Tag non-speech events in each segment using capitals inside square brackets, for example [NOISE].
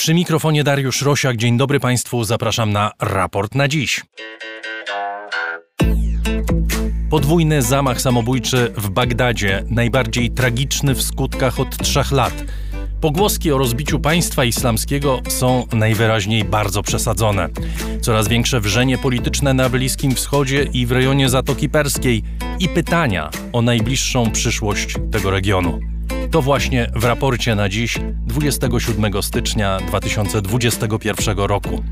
Przy mikrofonie Dariusz Rosiak. Dzień dobry Państwu, zapraszam na raport na dziś. Podwójny zamach samobójczy w Bagdadzie, najbardziej tragiczny w skutkach od trzech lat. Pogłoski o rozbiciu państwa islamskiego są najwyraźniej bardzo przesadzone. Coraz większe wrzenie polityczne na Bliskim Wschodzie i w rejonie Zatoki Perskiej i pytania o najbliższą przyszłość tego regionu. To właśnie w raporcie na dziś, 27 stycznia 2021 roku.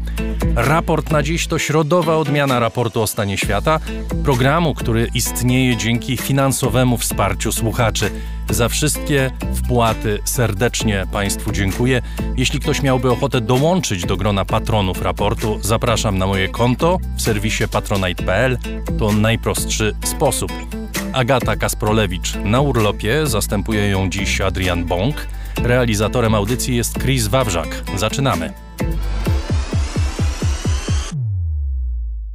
Raport na dziś to środowa odmiana raportu o stanie świata, programu, który istnieje dzięki finansowemu wsparciu słuchaczy. Za wszystkie wpłaty serdecznie Państwu dziękuję. Jeśli ktoś miałby ochotę dołączyć do grona patronów raportu, zapraszam na moje konto w serwisie patronite.pl. To najprostszy sposób. Agata Kasprolewicz na urlopie, zastępuje ją dziś Adrian Bąk. Realizatorem audycji jest Chris Wawrzak. Zaczynamy.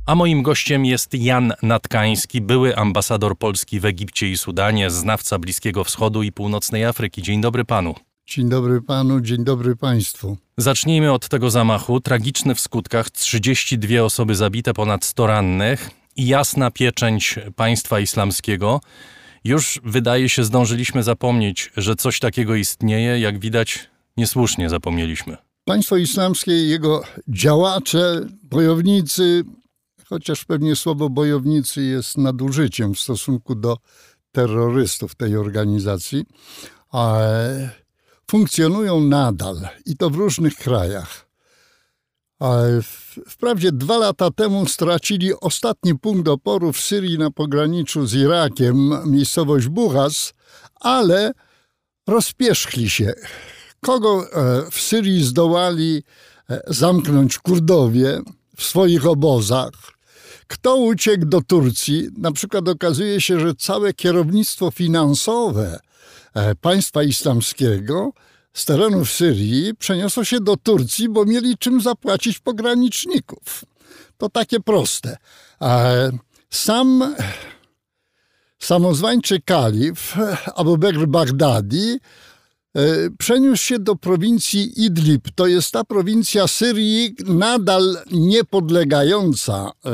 A moim gościem jest Jan Natkański, były ambasador Polski w Egipcie i Sudanie, znawca Bliskiego Wschodu i Północnej Afryki. Dzień dobry panu. Dzień dobry panu, dzień dobry państwu. Zacznijmy od tego zamachu. Tragiczny w skutkach, 32 osoby zabite, ponad 100 rannych jasna pieczęć państwa islamskiego. Już wydaje się, zdążyliśmy zapomnieć, że coś takiego istnieje. Jak widać, niesłusznie zapomnieliśmy. Państwo islamskie i jego działacze, bojownicy, chociaż pewnie słowo bojownicy jest nadużyciem w stosunku do terrorystów tej organizacji, funkcjonują nadal i to w różnych krajach. Wprawdzie dwa lata temu stracili ostatni punkt oporu w Syrii na pograniczu z Irakiem, miejscowość Buchas, ale rozpierzchli się. Kogo e, w Syrii zdołali e, zamknąć Kurdowie w swoich obozach? Kto uciekł do Turcji? Na przykład okazuje się, że całe kierownictwo finansowe e, państwa islamskiego z terenów Syrii przeniosło się do Turcji, bo mieli czym zapłacić pograniczników. To takie proste. Sam samozwańczy kalif Abu Bakr Baghdadi e, przeniósł się do prowincji Idlib. To jest ta prowincja Syrii nadal niepodlegająca e,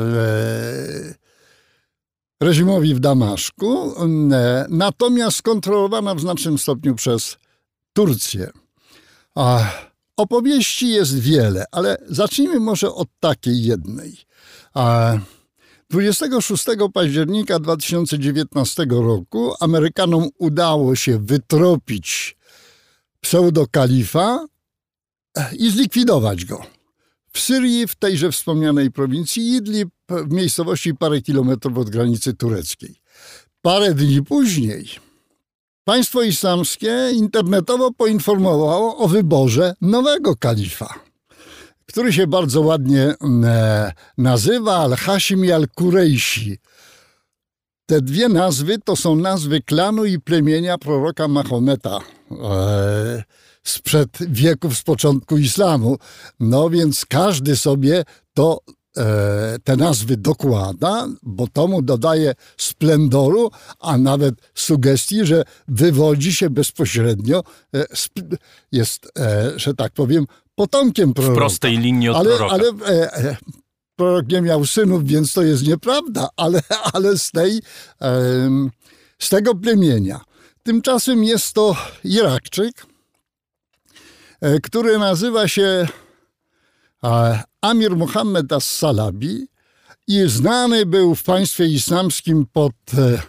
reżimowi w Damaszku, e, natomiast kontrolowana w znacznym stopniu przez Turcję. A opowieści jest wiele, ale zacznijmy może od takiej jednej. A 26 października 2019 roku Amerykanom udało się wytropić pseudokalifa i zlikwidować go. W Syrii, w tejże wspomnianej prowincji Idlib, w miejscowości parę kilometrów od granicy tureckiej. Parę dni później Państwo islamskie internetowo poinformowało o wyborze nowego kalifa, który się bardzo ładnie mm, e, nazywa Al-Hashim Al-Kurejsi. Te dwie nazwy to są nazwy klanu i plemienia proroka Mahometa e, sprzed wieków, z początku islamu. No więc każdy sobie to te nazwy dokłada, bo to mu dodaje splendoru, a nawet sugestii, że wywodzi się bezpośrednio, e, jest, e, że tak powiem, potomkiem proroka. W prostej linii od ale, proroka. Ale prorok nie miał synów, więc to jest nieprawda, ale, [LAUGHS] ale z, tej, z tego plemienia. Tymczasem jest to Irakczyk, który nazywa się Amir Muhammad as-Salabi i znany był w państwie islamskim pod e,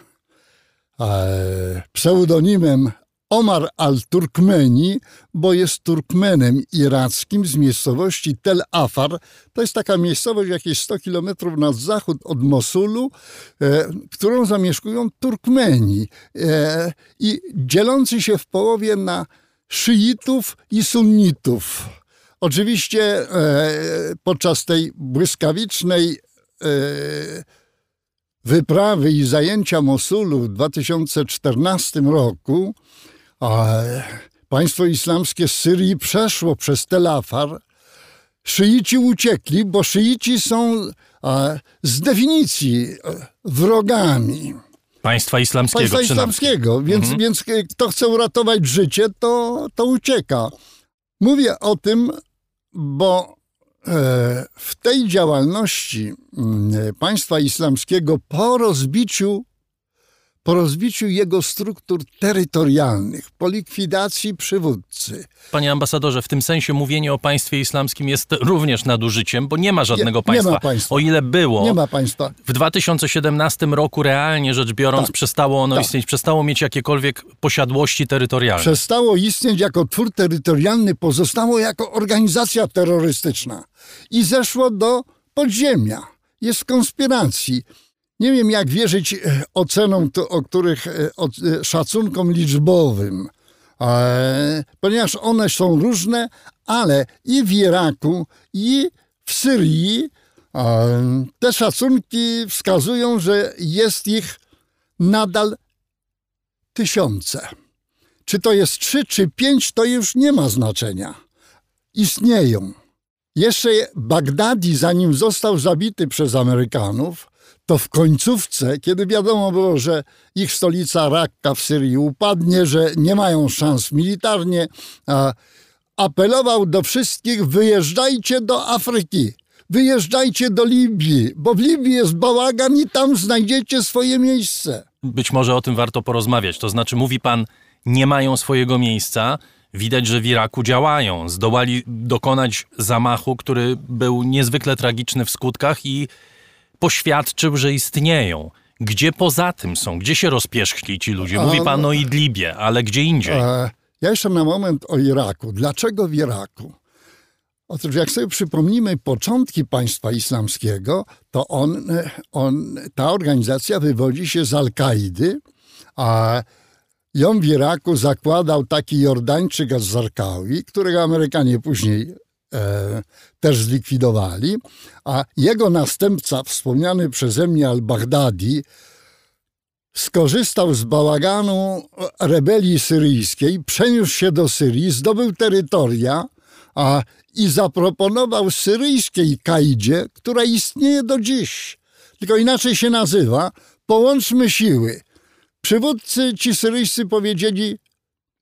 e, pseudonimem Omar al-Turkmeni, bo jest Turkmenem irackim z miejscowości Tel Afar. To jest taka miejscowość jakieś 100 kilometrów na zachód od Mosulu, e, którą zamieszkują Turkmeni e, i dzielący się w połowie na szyitów i sunnitów. Oczywiście e, podczas tej błyskawicznej e, wyprawy i zajęcia Mosulu w 2014 roku państwo islamskie z Syrii przeszło przez Tel Afar. Szyici uciekli, bo szyici są z definicji e, wrogami. Państwa islamskiego. Państwa islamskiego, więc, mhm. więc kto chce uratować życie, to, to ucieka. Mówię o tym, bo e, w tej działalności mm, państwa islamskiego po rozbiciu po rozbiciu jego struktur terytorialnych, po likwidacji przywódcy. Panie ambasadorze, w tym sensie mówienie o państwie islamskim jest również nadużyciem, bo nie ma żadnego nie, państwa. Nie ma państwa. O ile było. Nie ma państwa. W 2017 roku realnie rzecz biorąc tak. przestało ono tak. istnieć, przestało mieć jakiekolwiek posiadłości terytorialne. Przestało istnieć jako twór terytorialny, pozostało jako organizacja terrorystyczna i zeszło do podziemia. Jest w konspiracji. Nie wiem, jak wierzyć e, ocenom, o których e, o, e, szacunkom liczbowym, ponieważ one są różne, ale i w Iraku, i w Syrii te szacunki wskazują, że jest ich nadal tysiące. Czy to jest trzy, czy pięć, to już nie ma znaczenia. Istnieją. Jeszcze Bagdadi, zanim został zabity przez Amerykanów, to w końcówce, kiedy wiadomo było, że ich stolica Rakka w Syrii upadnie, że nie mają szans militarnie, apelował do wszystkich: wyjeżdżajcie do Afryki, wyjeżdżajcie do Libii, bo w Libii jest bałagan i tam znajdziecie swoje miejsce. Być może o tym warto porozmawiać. To znaczy, mówi pan, nie mają swojego miejsca. Widać, że w Iraku działają. Zdołali dokonać zamachu, który był niezwykle tragiczny w skutkach i poświadczył, że istnieją. Gdzie poza tym są? Gdzie się rozpierzchli ci ludzie? Mówi pan o Idlibie, ale gdzie indziej? E, ja jeszcze na moment o Iraku. Dlaczego w Iraku? Otóż jak sobie przypomnimy początki państwa islamskiego, to on, on, ta organizacja wywodzi się z Al-Kaidy, a ją w Iraku zakładał taki Jordańczyk az-Zarkawi, którego Amerykanie później e, też zlikwidowali, a jego następca, wspomniany przeze mnie al-Baghdadi, skorzystał z bałaganu rebelii syryjskiej, przeniósł się do Syrii, zdobył terytoria a, i zaproponował syryjskiej kaidzie, która istnieje do dziś, tylko inaczej się nazywa, połączmy siły. Przywódcy ci syryjscy powiedzieli,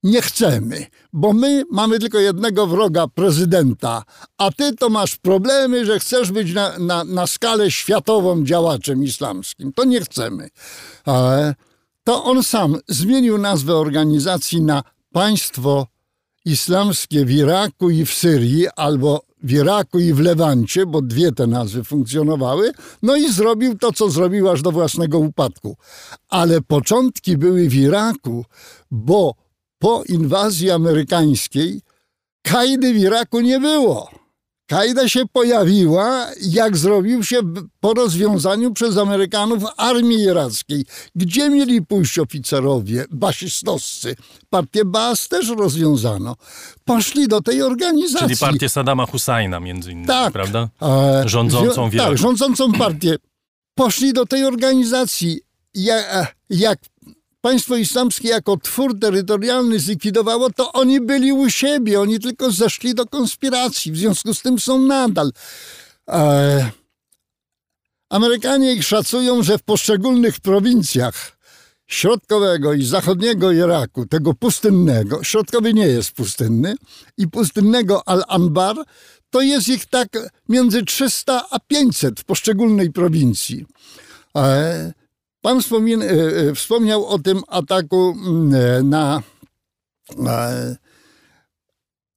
nie chcemy, bo my mamy tylko jednego wroga, prezydenta, a ty to masz problemy, że chcesz być na, na, na skalę światową działaczem islamskim. To nie chcemy. E, to on sam zmienił nazwę organizacji na Państwo Islamskie w Iraku i w Syrii, albo w Iraku i w Lewancie, bo dwie te nazwy funkcjonowały, no i zrobił to, co zrobił aż do własnego upadku. Ale początki były w Iraku, bo po inwazji amerykańskiej Kajdy w Iraku nie było. Kajda się pojawiła, jak zrobił się po rozwiązaniu przez Amerykanów armii irackiej. Gdzie mieli pójść oficerowie, basistowscy? Partię Baas też rozwiązano. Poszli do tej organizacji. Czyli partię Saddama Husajna między innymi, tak, prawda? E, rządzącą w Tak, rządzącą partię. Poszli do tej organizacji. Jak, jak państwo islamskie jako twór terytorialny zlikwidowało, to oni byli u siebie, oni tylko zeszli do konspiracji, w związku z tym są nadal. E... Amerykanie ich szacują, że w poszczególnych prowincjach środkowego i zachodniego Iraku, tego pustynnego, środkowy nie jest pustynny, i pustynnego Al-Anbar, to jest ich tak między 300 a 500 w poszczególnej prowincji. E, Pan wspomin, e, e, wspomniał o tym ataku mm, e, na,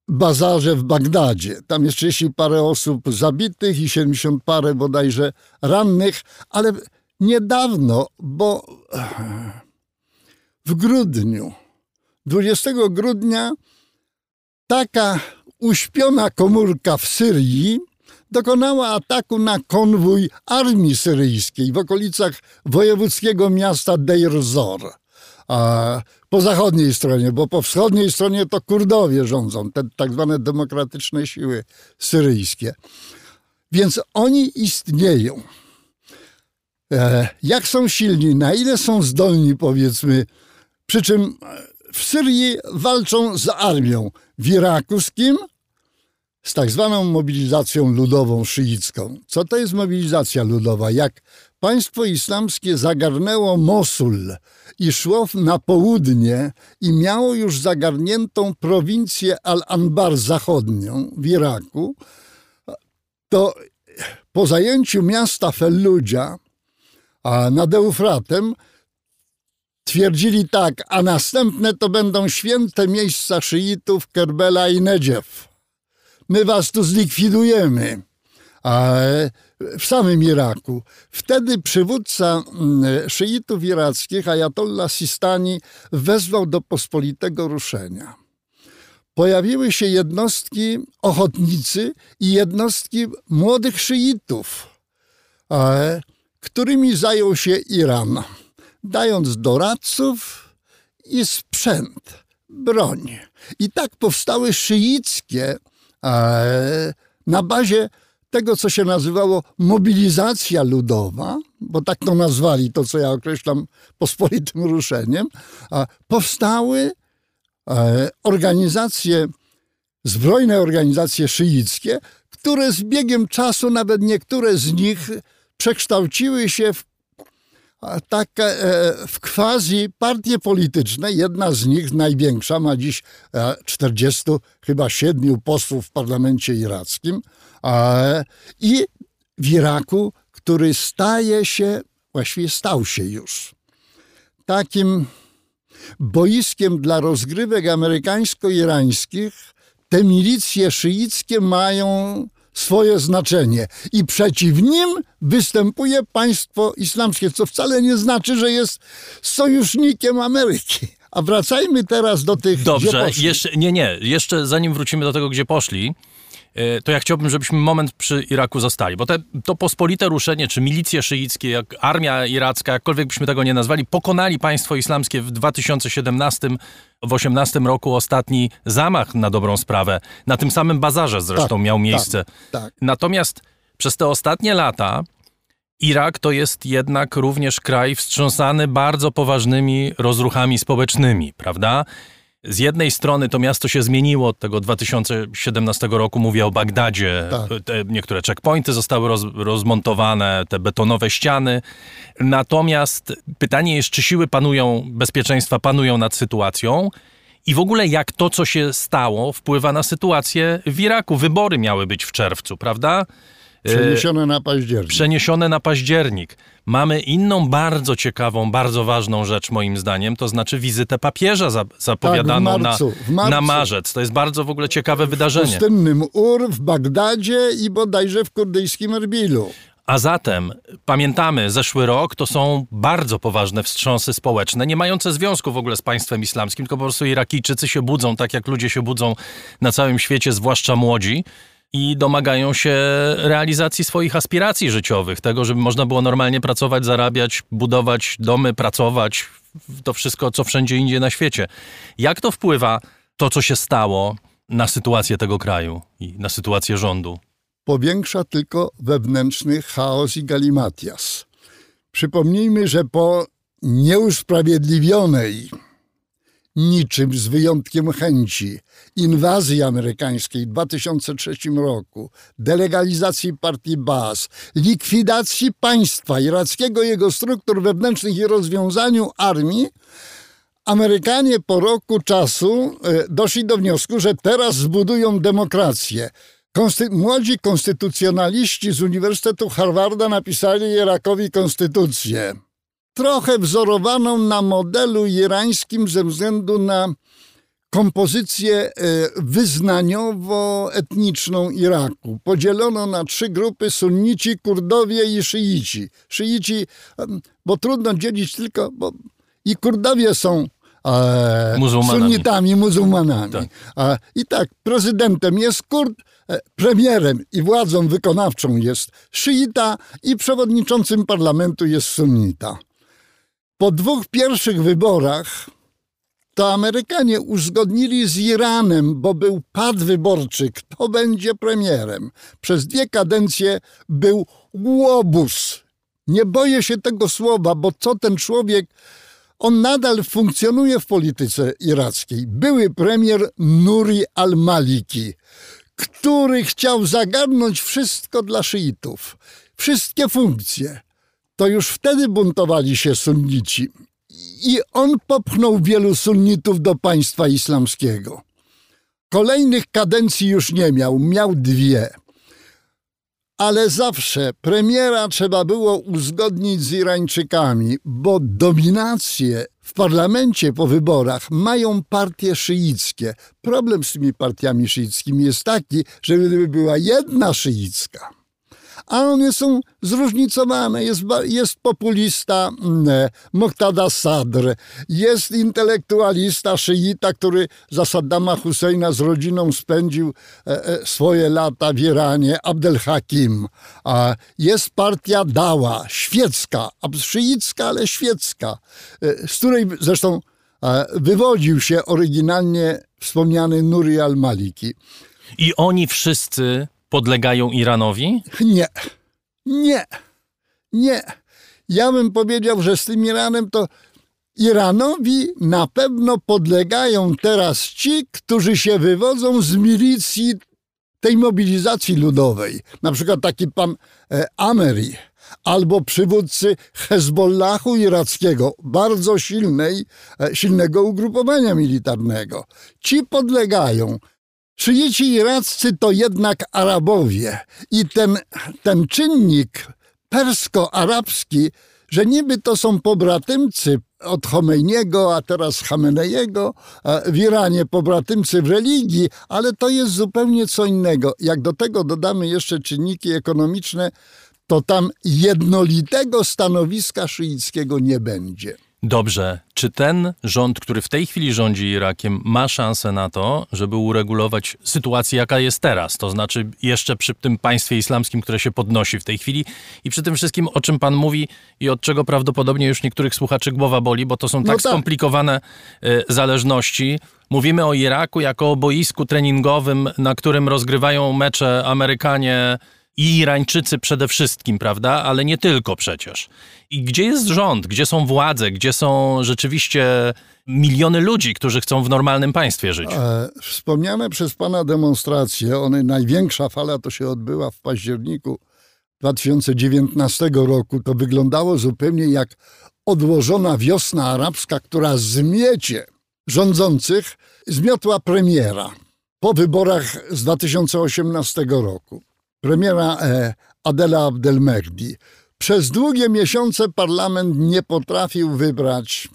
bazarze w Bagdadzie. Tam jest 30 parę osób zabitych i 70 parę bodajże rannych, ale niedawno, bo w grudniu, 20 grudnia, taka uśpiona komórka w Syrii dokonała ataku na konwój armii syryjskiej w okolicach wojewódzkiego miasta Deir Zor. A po zachodniej stronie, bo po wschodniej stronie to Kurdowie rządzą, te tak zwane demokratyczne siły syryjskie. Więc oni istnieją. E, jak są silni, na ile są zdolni, powiedzmy, przy czym w Syrii walczą z armią, w Iraku z kim? Z tak zwaną mobilizacją ludową szyicką. Co to jest mobilizacja ludowa? Jak państwo islamskie zagarnęło Mosul i szło na południe i miało już zagarniętą prowincję Al-Anbar zachodnią w Iraku, to po zajęciu miasta Felludzia nad Eufratem twierdzili tak, a następne to będą święte miejsca szyitów Kerbela i Nedziew. My was tu zlikwidujemy. A w samym Iraku. Wtedy przywódca mm, szyitów irackich, Ayatollah Sistani, wezwał do pospolitego ruszenia. Pojawiły się jednostki ochotnicy i jednostki młodych szyitów, którymi zajął się Iran, dając doradców i sprzęt, broń. I tak powstały szyickie na bazie tego, co się nazywało mobilizacja ludowa, bo tak to nazwali, to co ja określam pospolitym ruszeniem, powstały e, organizacje, zbrojne organizacje szyickie, które z biegiem czasu, nawet niektóre z nich, przekształciły się w tak w quasi partie polityczne. Jedna z nich, największa, ma dziś 40 e, chyba 7 posłów w parlamencie irackim i w Iraku, który staje się, właściwie stał się już takim boiskiem dla rozgrywek amerykańsko-irańskich. Te milicje szyickie mają swoje znaczenie i przeciw nim występuje państwo islamskie, co wcale nie znaczy, że jest sojusznikiem Ameryki. A wracajmy teraz do tych. Dobrze, jeszcze, nie, nie, jeszcze zanim wrócimy do tego, gdzie poszli, to ja chciałbym, żebyśmy moment przy Iraku zostali, bo te, to pospolite ruszenie, czy milicje szyickie, jak armia iracka, jakkolwiek byśmy tego nie nazwali, pokonali państwo islamskie w 2017 w 18 roku ostatni zamach na dobrą sprawę. Na tym samym bazarze zresztą tak, miał tak, miejsce. Tak, tak. Natomiast przez te ostatnie lata Irak to jest jednak również kraj wstrząsany bardzo poważnymi rozruchami społecznymi, prawda? Z jednej strony to miasto się zmieniło od tego 2017 roku, mówię o Bagdadzie. Tak. Te niektóre checkpointy zostały roz, rozmontowane, te betonowe ściany. Natomiast pytanie jest, czy siły panują, bezpieczeństwa panują nad sytuacją i w ogóle jak to, co się stało, wpływa na sytuację w Iraku. Wybory miały być w czerwcu, prawda? Przeniesione na październik. Przeniesione na październik. Mamy inną bardzo ciekawą, bardzo ważną rzecz moim zdaniem, to znaczy wizytę papieża zapowiadaną tak, marcu, na, na marzec. To jest bardzo w ogóle ciekawe wydarzenie. W pustynnym Ur, w Bagdadzie i bodajże w kurdyjskim Erbilu. A zatem pamiętamy, zeszły rok to są bardzo poważne wstrząsy społeczne, nie mające związku w ogóle z państwem islamskim, tylko po prostu Irakijczycy się budzą tak, jak ludzie się budzą na całym świecie, zwłaszcza młodzi i domagają się realizacji swoich aspiracji życiowych, tego, żeby można było normalnie pracować, zarabiać, budować domy, pracować, to wszystko, co wszędzie indziej na świecie. Jak to wpływa, to co się stało, na sytuację tego kraju i na sytuację rządu? Powiększa tylko wewnętrzny chaos i galimatias. Przypomnijmy, że po nieusprawiedliwionej niczym z wyjątkiem chęci inwazji amerykańskiej w 2003 roku, delegalizacji partii Baas, likwidacji państwa irackiego, jego struktur wewnętrznych i rozwiązaniu armii, Amerykanie po roku czasu e, doszli do wniosku, że teraz zbudują demokrację. Konsty młodzi konstytucjonaliści z Uniwersytetu Harvarda napisali Irakowi konstytucję trochę wzorowaną na modelu irańskim ze względu na kompozycję e, wyznaniowo-etniczną Iraku. Podzielono na trzy grupy sunnici, kurdowie i szyici. Szyici, bo trudno dzielić tylko, bo i kurdowie są e, sunnitami, muzułmanami. Tak. I tak, prezydentem jest kurd, e, premierem i władzą wykonawczą jest szyita i przewodniczącym parlamentu jest sunnita. Po dwóch pierwszych wyborach to Amerykanie uzgodnili z Iranem, bo był pad wyborczy, kto będzie premierem. Przez dwie kadencje był łobuz. Nie boję się tego słowa, bo co ten człowiek, on nadal funkcjonuje w polityce irackiej. Były premier Nuri al-Maliki, który chciał zagarnąć wszystko dla szyitów, wszystkie funkcje, to już wtedy buntowali się sunnici. I on popchnął wielu sunnitów do państwa islamskiego. Kolejnych kadencji już nie miał, miał dwie. Ale zawsze premiera trzeba było uzgodnić z Irańczykami, bo dominację w parlamencie po wyborach mają partie szyickie. Problem z tymi partiami szyickimi jest taki, że gdyby była jedna szyicka, a one są zróżnicowane. Jest, jest populista mm, Moqtada Sadr, jest intelektualista szyita, który za Saddama Husseina z rodziną spędził e, e, swoje lata w Iranie, Abdel Hakim. Jest partia Dała, świecka, szyicka, ale świecka, e, z której zresztą wywodził się oryginalnie wspomniany Nuri al-Maliki. I oni wszyscy podlegają Iranowi? Nie, nie, nie. Ja bym powiedział, że z tym Iranem to Iranowi na pewno podlegają teraz ci, którzy się wywodzą z milicji tej mobilizacji ludowej. Na przykład taki pan e, Ameri albo przywódcy Hezbollahu irackiego, bardzo silnej, e, silnego ugrupowania militarnego. Ci podlegają Szyici iraccy to jednak Arabowie i ten, ten czynnik persko-arabski, że niby to są pobratymcy od Chomejniego, a teraz Hamenejego, w Iranie pobratymcy w religii, ale to jest zupełnie co innego. Jak do tego dodamy jeszcze czynniki ekonomiczne, to tam jednolitego stanowiska szyickiego nie będzie. Dobrze. Czy ten rząd, który w tej chwili rządzi Irakiem, ma szansę na to, żeby uregulować sytuację, jaka jest teraz? To znaczy, jeszcze przy tym państwie islamskim, które się podnosi w tej chwili i przy tym wszystkim, o czym pan mówi i od czego prawdopodobnie już niektórych słuchaczy głowa boli, bo to są no tak, no tak. skomplikowane y, zależności. Mówimy o Iraku jako o boisku treningowym, na którym rozgrywają mecze Amerykanie i Irańczycy przede wszystkim, prawda? Ale nie tylko przecież. I gdzie jest rząd, gdzie są władze, gdzie są rzeczywiście miliony ludzi, którzy chcą w normalnym państwie żyć? E, wspomniane przez pana demonstracje, one największa fala to się odbyła w październiku 2019 roku. To wyglądało zupełnie jak odłożona wiosna arabska, która zmiecie rządzących zmiotła premiera po wyborach z 2018 roku premiera e, Adela Abdelmehdi. Przez długie miesiące parlament nie potrafił wybrać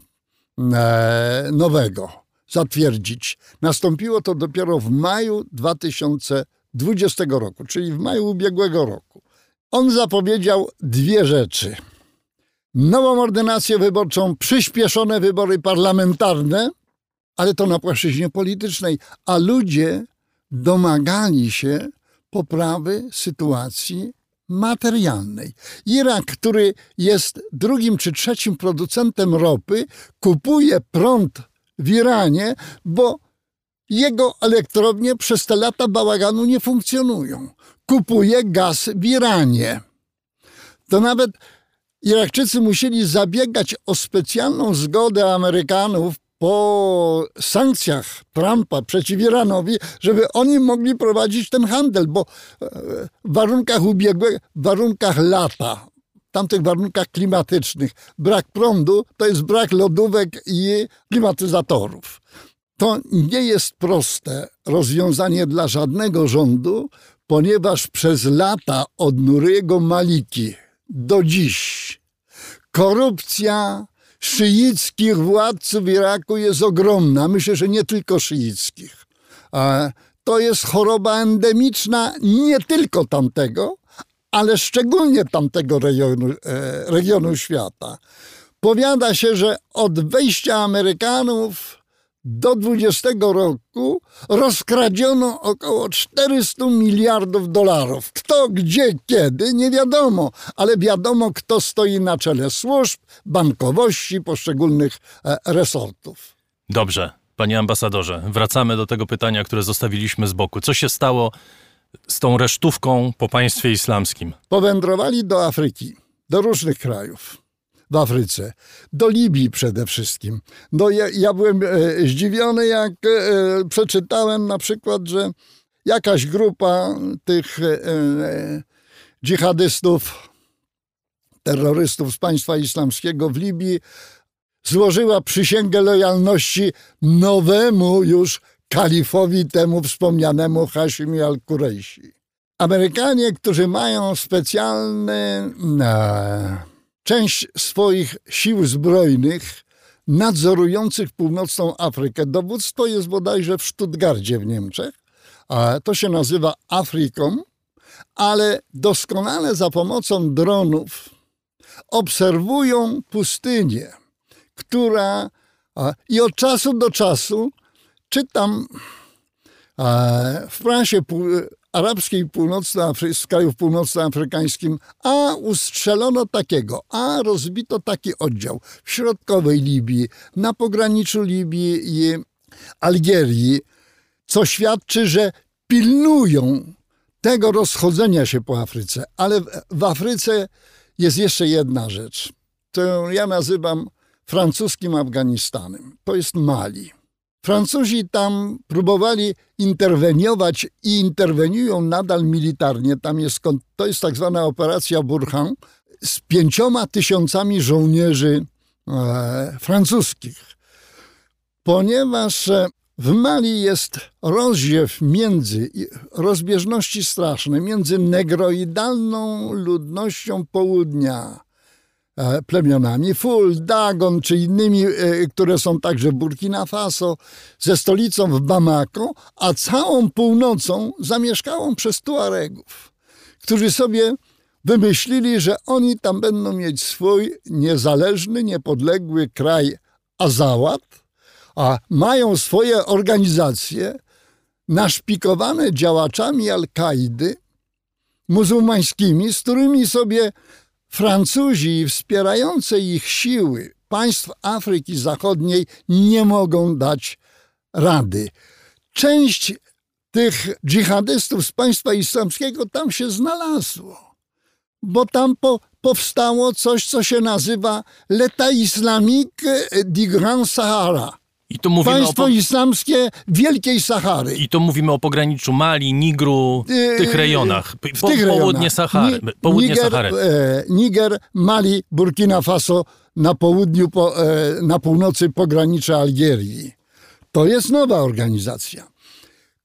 e, nowego, zatwierdzić. Nastąpiło to dopiero w maju 2020 roku, czyli w maju ubiegłego roku. On zapowiedział dwie rzeczy. Nową ordynację wyborczą, przyspieszone wybory parlamentarne, ale to na płaszczyźnie politycznej, a ludzie domagali się poprawy sytuacji materialnej. Irak, który jest drugim czy trzecim producentem ropy, kupuje prąd w Iranie, bo jego elektrownie przez te lata bałaganu nie funkcjonują. Kupuje gaz w Iranie. To nawet Irakczycy musieli zabiegać o specjalną zgodę Amerykanów po sankcjach Trumpa przeciw Iranowi, żeby oni mogli prowadzić ten handel, bo e, w warunkach ubiegłych, w warunkach lata, w tamtych warunkach klimatycznych, brak prądu to jest brak lodówek i klimatyzatorów. To nie jest proste rozwiązanie dla żadnego rządu, ponieważ przez lata od Nuriego Maliki do dziś korupcja, szyickich władców Iraku jest ogromna. Myślę, że nie tylko szyickich. To jest choroba endemiczna nie tylko tamtego, ale szczególnie tamtego regionu, e, regionu świata. Powiada się, że od wejścia Amerykanów do 20 roku rozkradziono około 400 miliardów dolarów. Kto, gdzie, kiedy, nie wiadomo, ale wiadomo, kto stoi na czele służb, bankowości poszczególnych e, resortów. Dobrze, panie ambasadorze, wracamy do tego pytania, które zostawiliśmy z boku. Co się stało z tą resztówką po państwie islamskim? Powędrowali do Afryki, do różnych krajów w Afryce, do Libii przede wszystkim. No ja, ja byłem e, zdziwiony, jak e, przeczytałem na przykład, że jakaś grupa tych e, e, dżihadystów, terrorystów z państwa islamskiego w Libii złożyła przysięgę lojalności nowemu już kalifowi temu wspomnianemu Hashimi al-Kurejsi. Amerykanie, którzy mają specjalny e, część swoich sił zbrojnych nadzorujących północną Afrykę. Dowództwo jest bodajże w Stuttgarcie w Niemczech. To się nazywa Afriką, ale doskonale za pomocą dronów obserwują pustynię, która i od czasu do czasu czytam w prasie arabskiej z krajów północnoafrykańskim, a ustrzelono takiego, a rozbito taki oddział w środkowej Libii, na pograniczu Libii i Algierii, co świadczy, że pilnują tego rozchodzenia się po Afryce. Ale w Afryce jest jeszcze jedna rzecz, którą ja nazywam francuskim Afganistanem. To jest Mali. Francuzi tam próbowali interweniować i interweniują nadal militarnie. Tam jest, to jest tak zwana operacja Burhan z pięcioma tysiącami żołnierzy e, francuskich. Ponieważ e, w Mali jest rozdziew między, rozbieżności straszne między negroidalną ludnością południa, plemionami. Ful, Dagon czy innymi, e, które są także w Burkina Faso, ze stolicą w Bamako, a całą północą zamieszkałą przez Tuaregów, którzy sobie wymyślili, że oni tam będą mieć swój niezależny, niepodległy kraj Azałat, a mają swoje organizacje naszpikowane działaczami Al-Kaidy muzułmańskimi, z którymi sobie Francuzi wspierające ich siły państw Afryki Zachodniej nie mogą dać rady. Część tych dżihadystów z państwa islamskiego tam się znalazło, bo tam po, powstało coś, co się nazywa L'État islamique du Grand Sahara. I tu mówimy Państwo o... islamskie Wielkiej Sahary. I to mówimy o pograniczu Mali, Nigru, yy, tych rejonach. W po, tych rejonach. Południe Sahary. Ni południe Niger, Sahary. E, Niger, Mali, Burkina Faso na południu, po, e, na północy pogranicza Algierii. To jest nowa organizacja.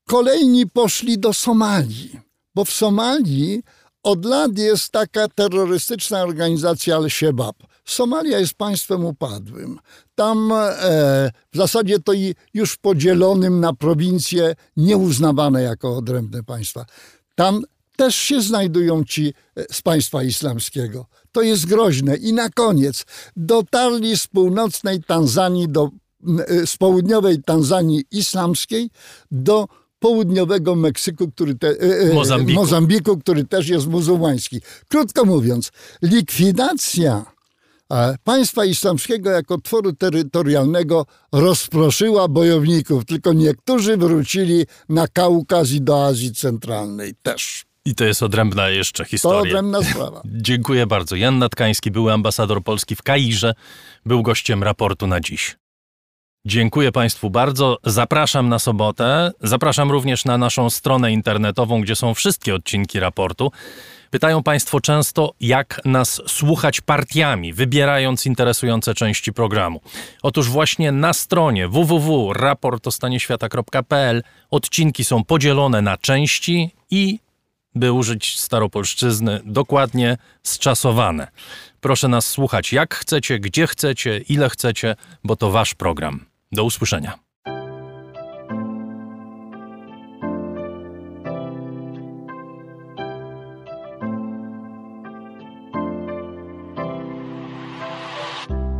Kolejni poszli do Somalii, bo w Somalii od lat jest taka terrorystyczna organizacja Al-Shabaab. Somalia jest państwem upadłym. Tam e, w zasadzie to i już podzielonym na prowincje, nieuznawane jako odrębne państwa. Tam też się znajdują ci e, z państwa islamskiego. To jest groźne. I na koniec dotarli z północnej Tanzanii do, e, z południowej Tanzanii islamskiej do południowego Meksyku, który te, e, Mozambiku. Mozambiku, który też jest muzułmański. Krótko mówiąc, likwidacja państwa islamskiego jako tworu terytorialnego rozproszyła bojowników, tylko niektórzy wrócili na Kaukaz i do Azji Centralnej też. I to jest odrębna jeszcze historia. To odrębna sprawa. [LAUGHS] Dziękuję bardzo. Jan Natkański, były ambasador Polski w Kairze, był gościem raportu na dziś. Dziękuję Państwu bardzo. Zapraszam na sobotę. Zapraszam również na naszą stronę internetową, gdzie są wszystkie odcinki raportu. Pytają Państwo często, jak nas słuchać partiami, wybierając interesujące części programu. Otóż właśnie na stronie www.raportostanieświata.pl odcinki są podzielone na części i, by użyć staropolszczyzny, dokładnie zczasowane. Proszę nas słuchać jak chcecie, gdzie chcecie, ile chcecie, bo to Wasz program. Do usłyszenia.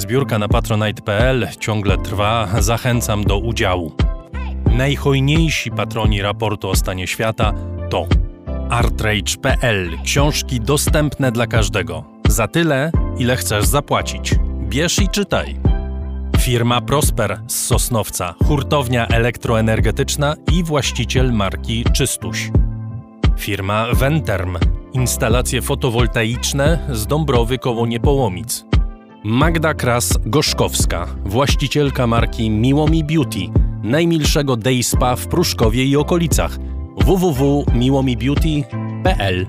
Zbiórka na patronite.pl ciągle trwa, zachęcam do udziału. Najhojniejsi patroni raportu o stanie świata to Artrage.pl książki dostępne dla każdego. Za tyle, ile chcesz zapłacić. Bierz i czytaj. Firma Prosper z Sosnowca, hurtownia elektroenergetyczna i właściciel marki Czystuś. Firma Venterm, instalacje fotowoltaiczne z Dąbrowy koło Niepołomic. Magda Kras-Gorzkowska, właścicielka marki Miłomi Beauty, najmilszego day spa w Pruszkowie i okolicach www.miłomibeauty.pl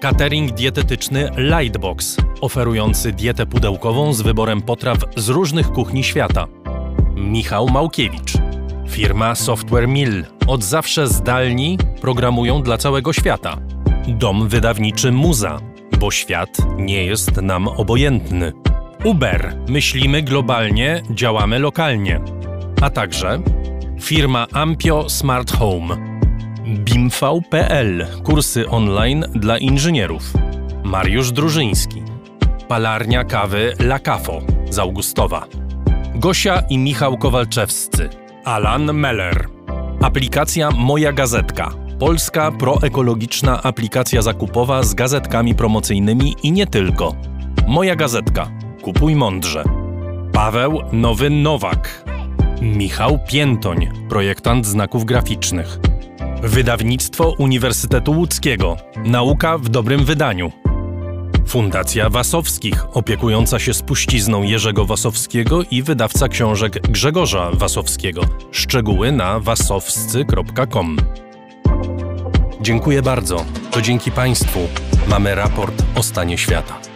Catering dietetyczny Lightbox, oferujący dietę pudełkową z wyborem potraw z różnych kuchni świata. Michał Małkiewicz. Firma Software Mill. Od zawsze zdalni programują dla całego świata. Dom wydawniczy Muza, bo świat nie jest nam obojętny. Uber. Myślimy globalnie, działamy lokalnie. A także firma Ampio Smart Home. BIMV.pl Kursy online dla inżynierów. Mariusz Drużyński. Palarnia kawy La Cafo z Augustowa. Gosia i Michał Kowalczewscy. Alan Meller. Aplikacja Moja Gazetka. Polska proekologiczna aplikacja zakupowa z gazetkami promocyjnymi i nie tylko. Moja Gazetka. Kupuj mądrze. Paweł Nowy Nowak. Michał Piętoń, projektant znaków graficznych. Wydawnictwo Uniwersytetu Łódzkiego. Nauka w dobrym wydaniu. Fundacja Wasowskich, opiekująca się spuścizną Jerzego Wasowskiego i wydawca książek Grzegorza Wasowskiego. Szczegóły na wasowscy.com. Dziękuję bardzo. To dzięki Państwu mamy raport o stanie świata.